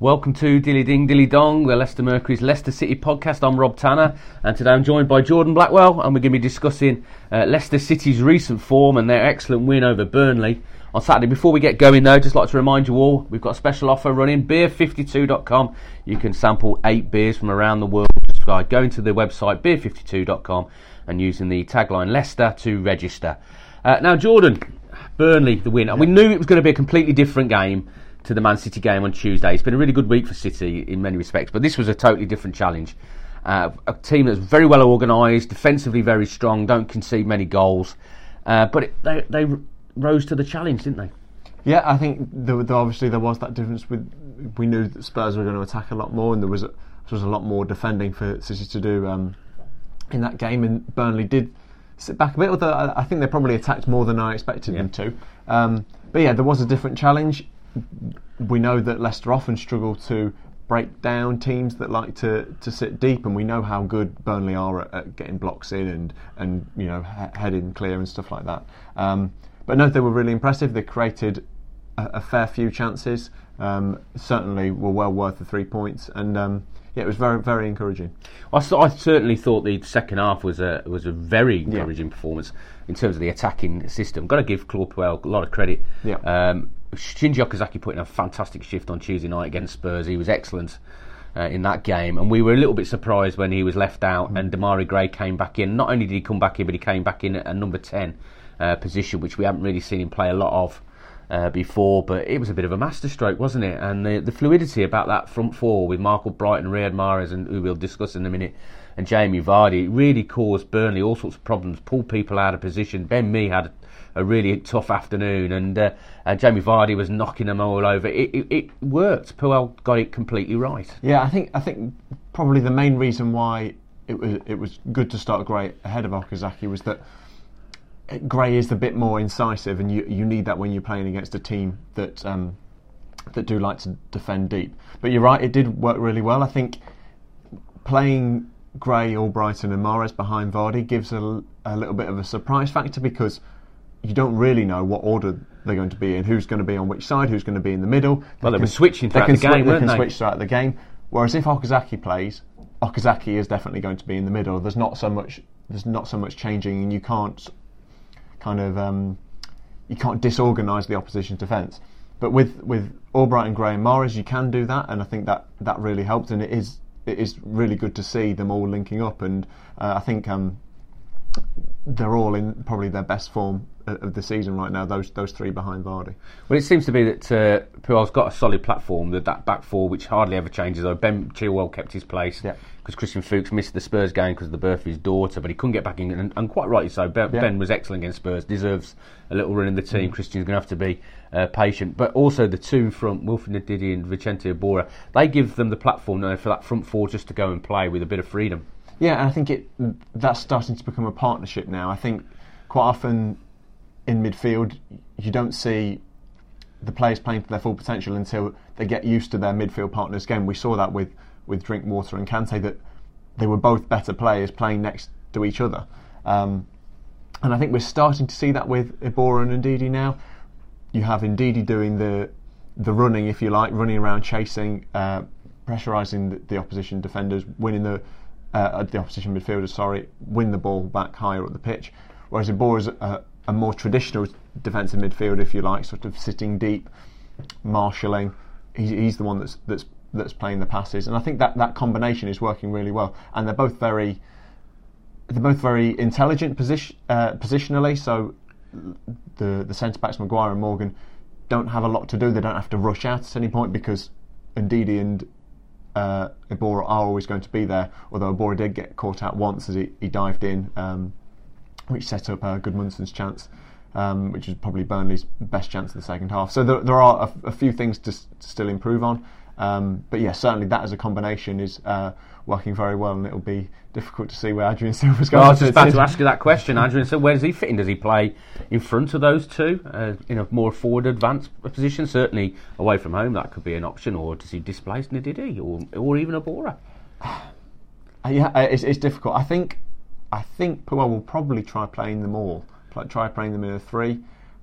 Welcome to Dilly Ding Dilly Dong, the Leicester Mercury's Leicester City podcast. I'm Rob Tanner, and today I'm joined by Jordan Blackwell, and we're going to be discussing uh, Leicester City's recent form and their excellent win over Burnley on Saturday. Before we get going, though, just like to remind you all, we've got a special offer running. Beer52.com. You can sample eight beers from around the world going to the website beer52.com and using the tagline Leicester to register. Uh, now, Jordan, Burnley, the win. We knew it was going to be a completely different game to the Man City game on Tuesday. It's been a really good week for City in many respects, but this was a totally different challenge. Uh, a team that's very well organised, defensively very strong, don't concede many goals, uh, but it, they, they rose to the challenge, didn't they? Yeah, I think there, there obviously there was that difference with we knew that Spurs were going to attack a lot more, and there was a, there was a lot more defending for City to do um, in that game, and Burnley did sit back a bit. Although I, I think they probably attacked more than I expected Yeah. them to. Um, but yeah, there was a different challenge. We know that Leicester often struggle to break down teams that like to, to sit deep, and we know how good Burnley are at, at getting blocks in and and you know he- heading clear and stuff like that. Um, but no, they were really impressive. They created a, a fair few chances. Um, certainly were well worth the three points, and um, yeah, it was very very encouraging. I certainly thought the second half was a was a very encouraging performance in terms of the attacking system. Got to give Claude Puel a lot of credit. Yeah. Shinji Okazaki put in a fantastic shift on Tuesday night against Spurs. He was excellent uh, in that game, and we were a little bit surprised when he was left out and Demarai Gray came back in. Not only did he come back in, but he came back in at a number ten uh, position, which we haven't really seen him play a lot of. Uh, before, but it was a bit of a masterstroke, wasn't it? And the, the fluidity about that front four with Marc Albrighton, Riyad Mahrez, and who we'll discuss in a minute, and Jamie Vardy really caused Burnley all sorts of problems, pulled people out of position. Ben Mee had a really tough afternoon, and uh, and Jamie Vardy was knocking them all over. It, it, it worked. Puel got it completely right. Yeah, I think I think probably the main reason why it was it was good to start Gray ahead of Okazaki was that Gray is a bit more incisive, and you you need that when you're playing against a team that um, that do like to defend deep. But you're right, it did work really well. I think playing Gray, Albrighton, and Mahrez behind Vardy gives a, a little bit of a surprise factor because you don't really know what order they're going to be in, who's going to be on which side, who's going to be in the middle. Well, they can- were switching throughout the game, swi- they can they? switch throughout the game. Whereas if Okazaki plays, Okazaki is definitely going to be in the middle. There's not so much. There's not so much changing, and you can't kind of um, you can't disorganise the opposition's defence. But with with Albrighton Gray and Mahrez, you can do that, and I think that that really helped. And it is it is really good to see them all linking up, and uh, I think um, they're all in probably their best form of the season right now. Those those three behind Vardy. Well, it seems to be that uh, Puel's got a solid platform. That that back four, which hardly ever changes. Though Ben Chilwell kept his place Yeah. because Christian Fuchs missed the Spurs game because of the birth of his daughter, but he couldn't get back in, and, and quite rightly so. Ben, Yeah. ben was excellent against Spurs. Deserves a little run in the team. Christian's going to have to be uh, patient, but also the two from Wilfred Ndidi and Vicente Iborra, they give them the platform now for that front four just to go and play with a bit of freedom. Yeah, and I think it that's starting to become a partnership now. I think quite often in midfield you don't see the players playing to their full potential until they get used to their midfield partners game. We saw that with with Drinkwater and Kante that they were both better players playing next to each other. Um, and I think we're starting to see that with Iborra and Ndidi now. You have Ndidi doing the the running, if you like, running around, chasing, uh, pressurising the, the opposition defenders, winning the uh, the opposition midfielders. Sorry, win the ball back higher up the pitch. Whereas Iborra is a, a more traditional defensive midfielder, if you like, sort of sitting deep, marshalling. He's, he's the one that's that's that's playing the passes, and I think that that combination is working really well. And they're both very they're both very intelligent position, uh, positionally. So the the centre backs Maguire and Morgan don't have a lot to do. They don't have to rush out at any point because Ndidi and uh, Iborra are always going to be there. Although Iborra did get caught out once as he, he dived in, um, which set up uh, Gudmundsson's chance. um, which is probably Burnley's best chance in the second half. So there, there are a, a, few things to, s- to still improve on. Um, but yeah, certainly that as a combination is uh, working very well, and it'll be difficult to see where Adrien Silva's going. Well, I was just about to ask you that question, Adrien. So, where does he fit in? Does he play in front of those two uh, in a more forward advanced position? Certainly away from home, that could be an option. Or does he displace Ndidi or or even Iborra? Uh, yeah, uh, it's, it's difficult. I think I think Puel will probably try playing them all. Try playing them in a three,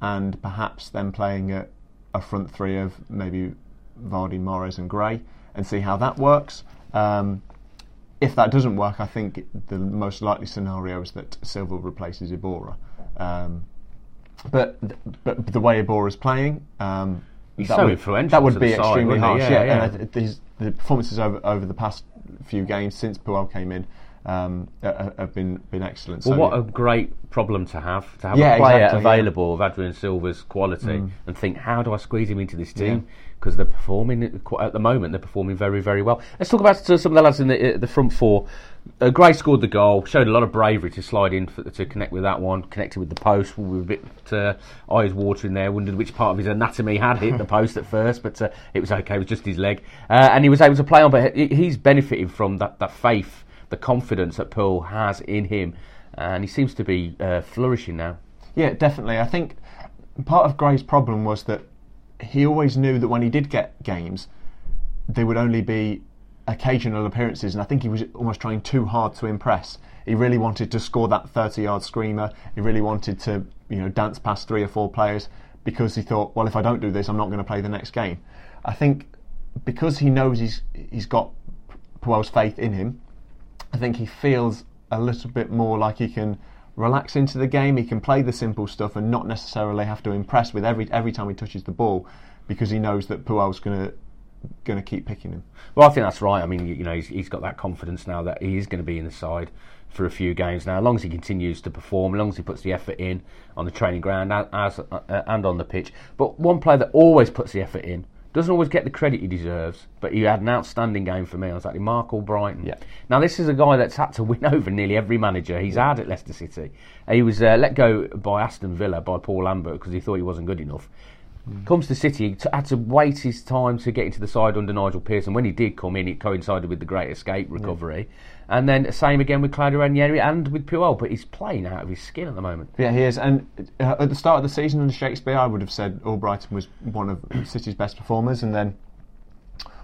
and perhaps then playing a, a front three of maybe Vardy, Mahrez, and Gray, and see how that works. Um, if that doesn't work, I think the most likely scenario is that Silva replaces Iborra. Um, but but the way Iborra is playing, um, He's that so would, influential That would be side, extremely wouldn't harsh. Yeah, Yeah, yeah. And th- the performances over over the past few games since Puel came in um, uh, have been been excellent. Well, so what a great problem to have to have Yeah, a player exactly, yeah. available of Adrien Silva's quality and think, how do I squeeze him into this team? Because they're performing at the moment. They're performing very, very well. Let's talk about some of the lads in the, uh, the front four. Uh, Gray scored the goal. Showed a lot of bravery to slide in for, to connect with that one. Connected with the post. We were a bit uh, eyes watering there. Wondered which part of his anatomy had hit the post at first, but uh, it was okay. It was just his leg, uh, and he was able to play on. But he's benefiting from that, that faith, the confidence that Puel has in him, and he seems to be uh, flourishing now. Yeah, definitely. I think part of Gray's problem was that he always knew that when he did get games, they would only be occasional appearances, and I think he was almost trying too hard to impress. He really wanted to score that 30-yard screamer. He really wanted to, you know, dance past three or four players because he thought, well, if I don't do this, I'm not going to play the next game. I think because he knows he's he's got Puel's faith in him, I think he feels a little bit more like he can relax into the game. He can play the simple stuff and not necessarily have to impress with every every time he touches the ball, because he knows that Puel's going to going to keep picking him. Well, I think that's right. I mean, you, know, he's, he's got that confidence now that he is going to be in the side for a few games now. As long as he continues to perform, as long as he puts the effort in on the training ground and, as, uh, and on the pitch. But one player that always puts the effort in doesn't always get the credit he deserves, but he had an outstanding game for me. I was like Marc Albrighton. Yeah. Now this is a guy that's had to win over nearly every manager he's had at Leicester City. He was uh, let go by Aston Villa by Paul Lambert because he thought he wasn't good enough. Comes to City, he t- had to wait his time to get into the side under Nigel Pearson. When he did come in, it coincided with the Great Escape recovery. And then same again with Claudio Ranieri and with Puel, but he's playing out of his skin at the moment. Yeah, he is. And uh, at the start of the season under Shakespeare, I would have said Albrighton was one of City's best performers, and then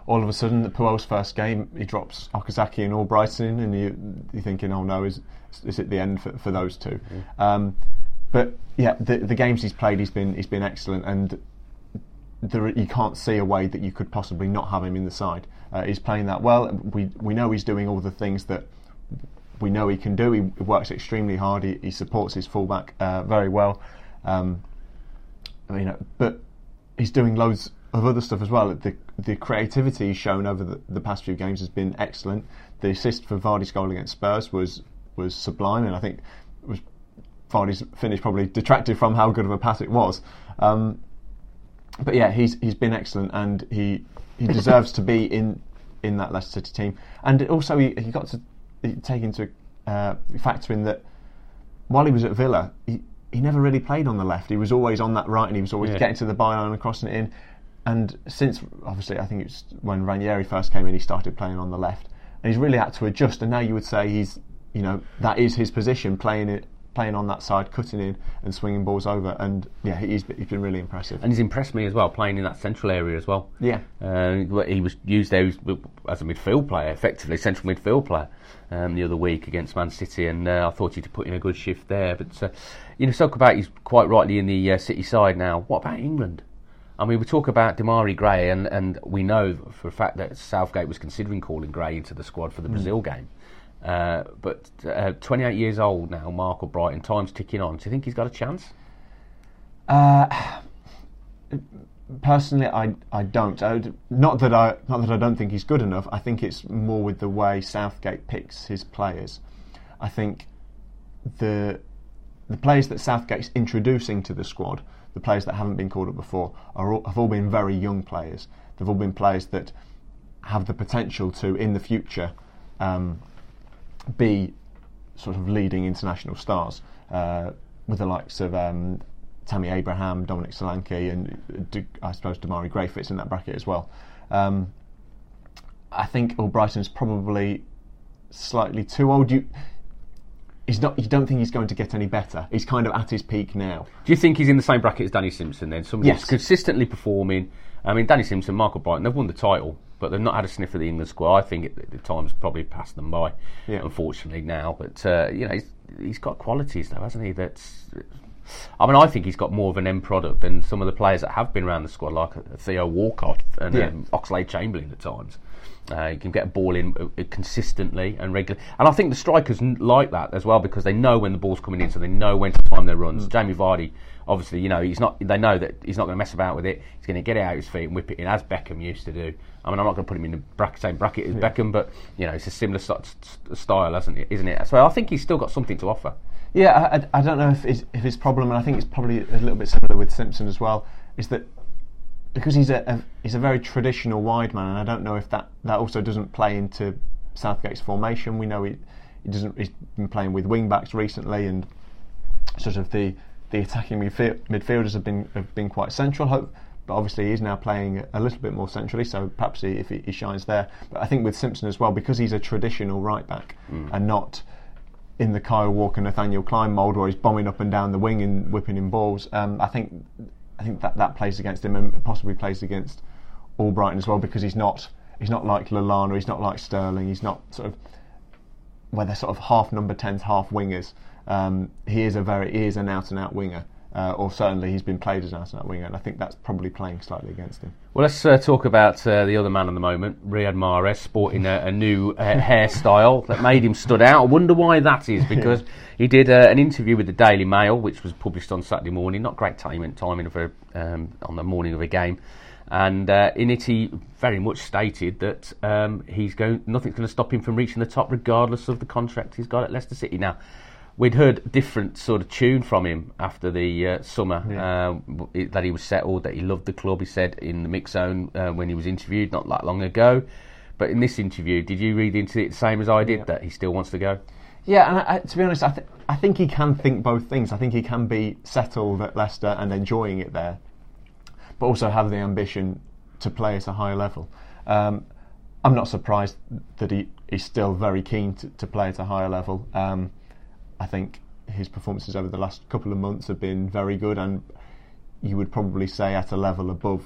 all of a sudden, the Puel's first game, he drops Okazaki and Albrighton, and you, you're thinking, oh no, is is it the end for, for those two? Um, but yeah, the the games he's played, he's been he's been excellent, and there, you can't see a way that you could possibly not have him in the side. Uh, he's playing that well. We we know he's doing all the things that we know he can do. He works extremely hard. He, he supports his fullback uh, very well. Um, I mean, uh, but he's doing loads of other stuff as well. The the creativity he's shown over the, the past few games has been excellent. The assist for Vardy's goal against Spurs was was sublime, and I think was Vardy's finish probably detracted from how good of a pass it was. Um, but yeah, he's he's been excellent, and he he deserves to be in in that Leicester City team. And also, he, he got to take into uh, factor in that while he was at Villa, he, he never really played on the left. He was always on that right, and he was always Yeah. getting to the byline and crossing it in. And since obviously, I think it's when Ranieri first came in, he started playing on the left, and he's really had to adjust. And now you would say he's, you know, that is his position, playing it, playing on that side, cutting in and swinging balls over. And yeah, he's he's been really impressive. And he's impressed me as well, playing in that central area as well. Yeah. Uh, he was used there as a midfield player, effectively central midfield player, um, the other week against Man City, and uh, I thought he'd put in a good shift there. But uh, you know, talk about he's quite rightly in the uh, City side now. What about England? I mean, we talk about Demarai Gray, and, and we know for a fact that Southgate was considering calling Gray into the squad for the Brazil game. Uh, but uh, 28 years old now, Marc Albrighton, time's ticking on. Do you think he's got a chance? Uh, personally, I I don't. I, not that I not that I don't think he's good enough. I think it's more with the way Southgate picks his players. I think the the players that Southgate's introducing to the squad, the players that haven't been called up before, are all, have all been very young players. They've all been players that have the potential to, in the future, um, be sort of leading international stars, uh, with the likes of um, Tammy Abraham, Dominic Solanke, and D- I suppose Demarai Gray fits in that bracket as well. Um, I think Albrighton's probably slightly too old. You, he's not. You don't think he's going to get any better. He's kind of at his peak now. Do you think he's in the same bracket as Danny Simpson then? Somebody Yes. consistently performing. I mean, Danny Simpson, Marc Albrighton, they've won the title, but they've not had a sniff of the England squad. I think the time's probably passed them by, Yeah. unfortunately now. But uh, you know, he's, he's got qualities though, hasn't he? That's. I mean, I think he's got more of an end product than some of the players that have been around the squad, like Theo Walcott and Yeah. um, Oxlade Chamberlain at times. Uh, you can get a ball in uh, consistently and regularly, and I think the strikers like that as well because they know when the ball's coming in, so they know when to time their runs. Mm. Jamie Vardy, obviously, you know he's not. They know that he's not going to mess about with it. He's going to get it out of his feet and whip it in as Beckham used to do. I mean, I'm not going to put him in the bracket, same bracket as Beckham, but you know it's a similar st- st- style, isn't it? Isn't it? So I think he's still got something to offer. Yeah, I, I- I don't know if his, if his problem, and I think it's probably a little bit similar with Simpson as well, is that because he's a, a he's a very traditional wide man, and I don't know if that, that also doesn't play into Southgate's formation. We know he, he doesn't. He's been playing with wing backs recently, and sort of the the attacking midfield, midfielders have been have been quite central. Hope, but obviously he's now playing a little bit more centrally, so perhaps he, if he, he shines there. But I think with Simpson as well, because he's a traditional right back and not in the Kyle Walker, Nathaniel Clyne mould, where he's bombing up and down the wing and whipping in balls. Um, I think I think that that plays against him and possibly plays against Albrighton as well because he's not he's not like Lallana, he's not like Sterling, he's not sort of where they're sort of half number tens, half wingers. Um, he is a very he is an out and out winger. Uh, or certainly he's been played as an out and out winger, and I think that's probably playing slightly against him. Well, let's uh, talk about uh, the other man at the moment, Riyad Mahrez, sporting a, a new uh, hairstyle that made him stood out. I wonder why that is, because he did uh, an interview with the Daily Mail, which was published on Saturday morning. Not great timing, timing for um, on the morning of a game, and uh, in it he very much stated that um, he's going, nothing's going to stop him from reaching the top, regardless of the contract he's got at Leicester City now. We'd heard a different sort of tune from him after the uh, summer um, w- it- that he was settled, that he loved the club. He said in the mix zone uh, when he was interviewed not that long ago. But in this interview, did you read into it the same as I did that he still wants to go? Yeah, and I, I, to be honest, I, th- I think he can think both things. I think he can be settled at Leicester and enjoying it there, but also have the ambition to play at a higher level. Um, I'm not surprised that he, he's still very keen to, to play at a higher level. Um, I think his performances over the last couple of months have been very good, and you would probably say at a level above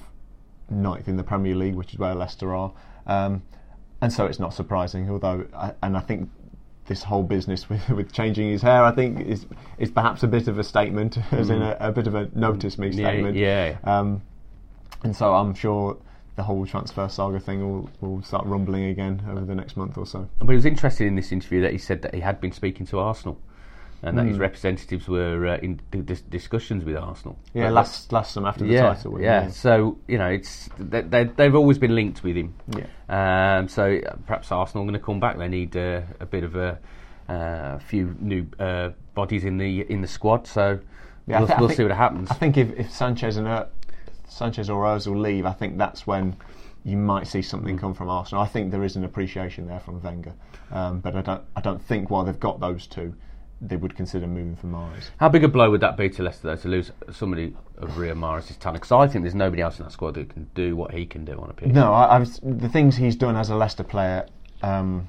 ninth in the Premier League, which is where Leicester are. Um, and so it's not surprising, although, I, and I think this whole business with, with changing his hair, I think, is is perhaps a bit of a statement, as in a, a bit of a notice me Mm. Yeah, statement. yeah. Um, and so I'm sure the whole transfer saga thing will, will start rumbling again over the next month or so. But it was interesting in this interview that he said that he had been speaking to Arsenal. And that his representatives were uh, in d- dis- discussions with Arsenal. Yeah, last last summer after the yeah, title. win, yeah. So you know, it's they, they, they've always been linked with him. Yeah. Um, so uh, perhaps Arsenal are going to come back. They need uh, a bit of a uh, few new uh, bodies in the in the squad. So Yeah, we'll, I we'll think- see what happens. I think if, if Sanchez and uh, Sanchez or Ozil leave, I think that's when you might see something come from Arsenal. I think there is an appreciation there from Wenger, um, but I don't I don't think while they've got those two, they would consider moving for Mahrez. How big a blow would that be to Leicester though to lose somebody of Riyad Mahrez's talent? Because I think there's nobody else in that squad who can do what he can do on a pitch. No, I, I've the things he's done as a Leicester player. Um,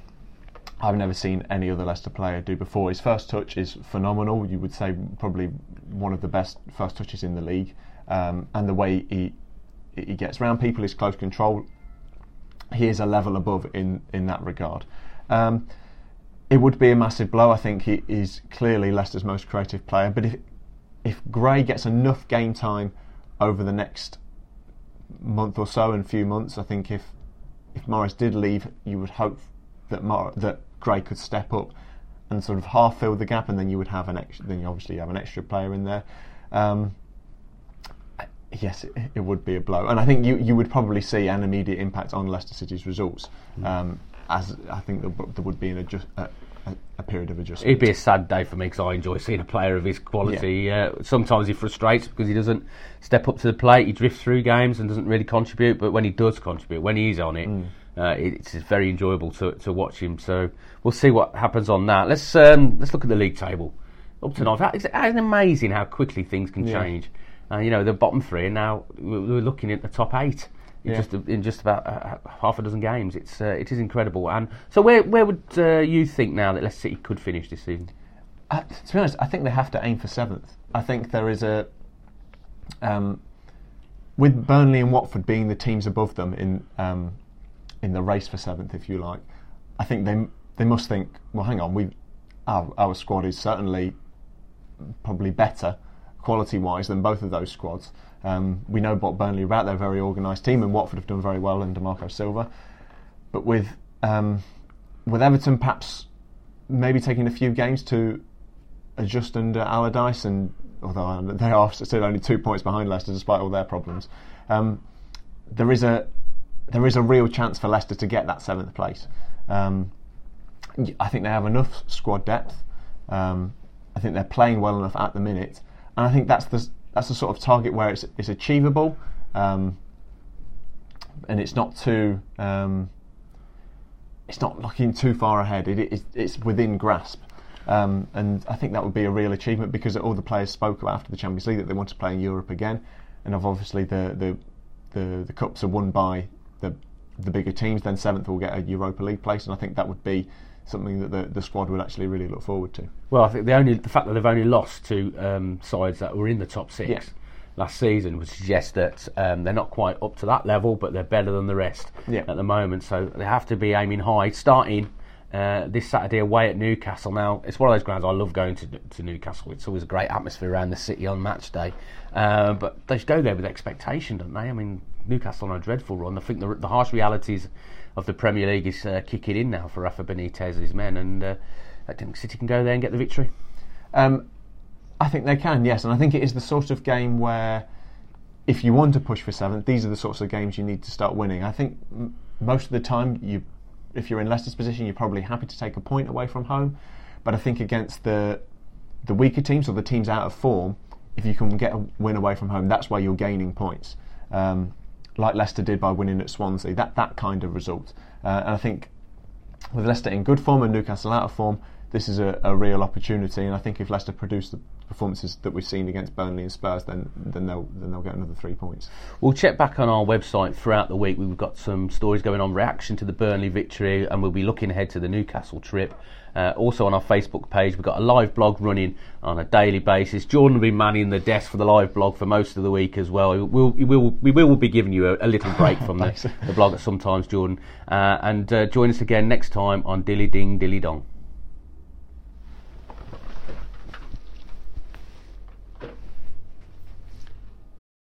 I've never seen any other Leicester player do before. His first touch is phenomenal. You would say probably one of the best first touches in the league, um, and the way he he gets around people, his close control. He is a level above in in that regard. Um, it would be a massive blow. I think he is clearly Leicester's most creative player. But if if Gray gets enough game time over the next month or so and few months, I think if if Mahrez did leave, you would hope that Mor- that Gray could step up and sort of half fill the gap, and then you would have an extra. Then you obviously have an extra player in there. Um, yes, it, it would be a blow, and I think you you would probably see an immediate impact on Leicester City's results. Um, as I think there, there would be an adjust, a, a, a period of adjustment. It'd be a sad day for me because I enjoy seeing a player of his quality. Uh, sometimes he frustrates because he doesn't step up to the plate. He drifts through games and doesn't really contribute. But when he does contribute, when he's on it, uh, it's very enjoyable to, to watch him. So we'll see what happens on that. Let's um, let's look at the league table. Up to ninth. It's, it's amazing how quickly things can Yeah. change. Uh, you know, the bottom three, and now we're looking at the top eight Yeah. just in just about uh, half a dozen games. It's uh, it is incredible. And so, where where would uh, you think now that Leicester City could finish this season? Uh, to be honest, I think they have to aim for seventh. I think there is a um, with Burnley and Watford being the teams above them in um, in the race for seventh, if you like. I think they they must think, well, hang on, we our, our squad is certainly probably better quality wise than both of those squads. Um, we know what Burnley are about; they're a very organised team, and Watford have done very well under Marco Silva. But with um, with Everton, perhaps maybe taking a few games to adjust under Allardyce, and although they are still only two points behind Leicester despite all their problems, um, there is a there is a real chance for Leicester to get that seventh place. Um, I think they have enough squad depth. Um, I think they're playing well enough at the minute, and I think that's the that's the sort of target where it's it's achievable, um, and it's not too um, it's not looking too far ahead. It, it, it's within grasp. Um, and I think that would be a real achievement because all the players spoke about after the Champions League that they want to play in Europe again, and obviously the the, the, the cups are won by the the bigger teams. Then seventh will get a Europa League place, and I think that would be something that the, the squad would actually really look forward to. Well, I think the only the fact that they've only lost to um, sides that were in the top six Yeah. last season would suggest that um, they're not quite up to that level, but they're better than the rest Yeah. at the moment. So they have to be aiming high, starting. Uh, this Saturday away at Newcastle. Now it's one of those grounds I love going to to Newcastle. It's always a great atmosphere around the city on match day. Uh, but they go there with expectation, don't they? I mean, Newcastle on a dreadful run. I think the, the harsh realities of the Premier League is uh, kicking in now for Rafa Benitez and his men, and uh, I think City can go there and get the victory. Um, I think they can, yes, and I think it is the sort of game where, if you want to push for seventh, these are the sorts of games you need to start winning. I think m- most of the time, you, if you're in Leicester's position, you're probably happy to take a point away from home. But I think against the the weaker teams or the teams out of form, if you can get a win away from home, that's where you're gaining points. Um, like Leicester did by winning at Swansea, that that kind of result. Uh, and I think with Leicester in good form and Newcastle out of form, this is a, a real opportunity. And I think if Leicester produce the performances that we've seen against Burnley and Spurs, then then they'll then they'll get another three points. We'll check back on our website throughout the week. We've got some stories going on, reaction to the Burnley victory, and we'll be looking ahead to the Newcastle trip. Uh, also on our Facebook page, we've got a live blog running on a daily basis. Jordan will be manning the desk for the live blog for most of the week as well. We'll, we will we will be giving you a, a little break from the, the blog at sometimes, Jordan. Uh, and uh, join us again next time on Dilly Ding Dilly Dong.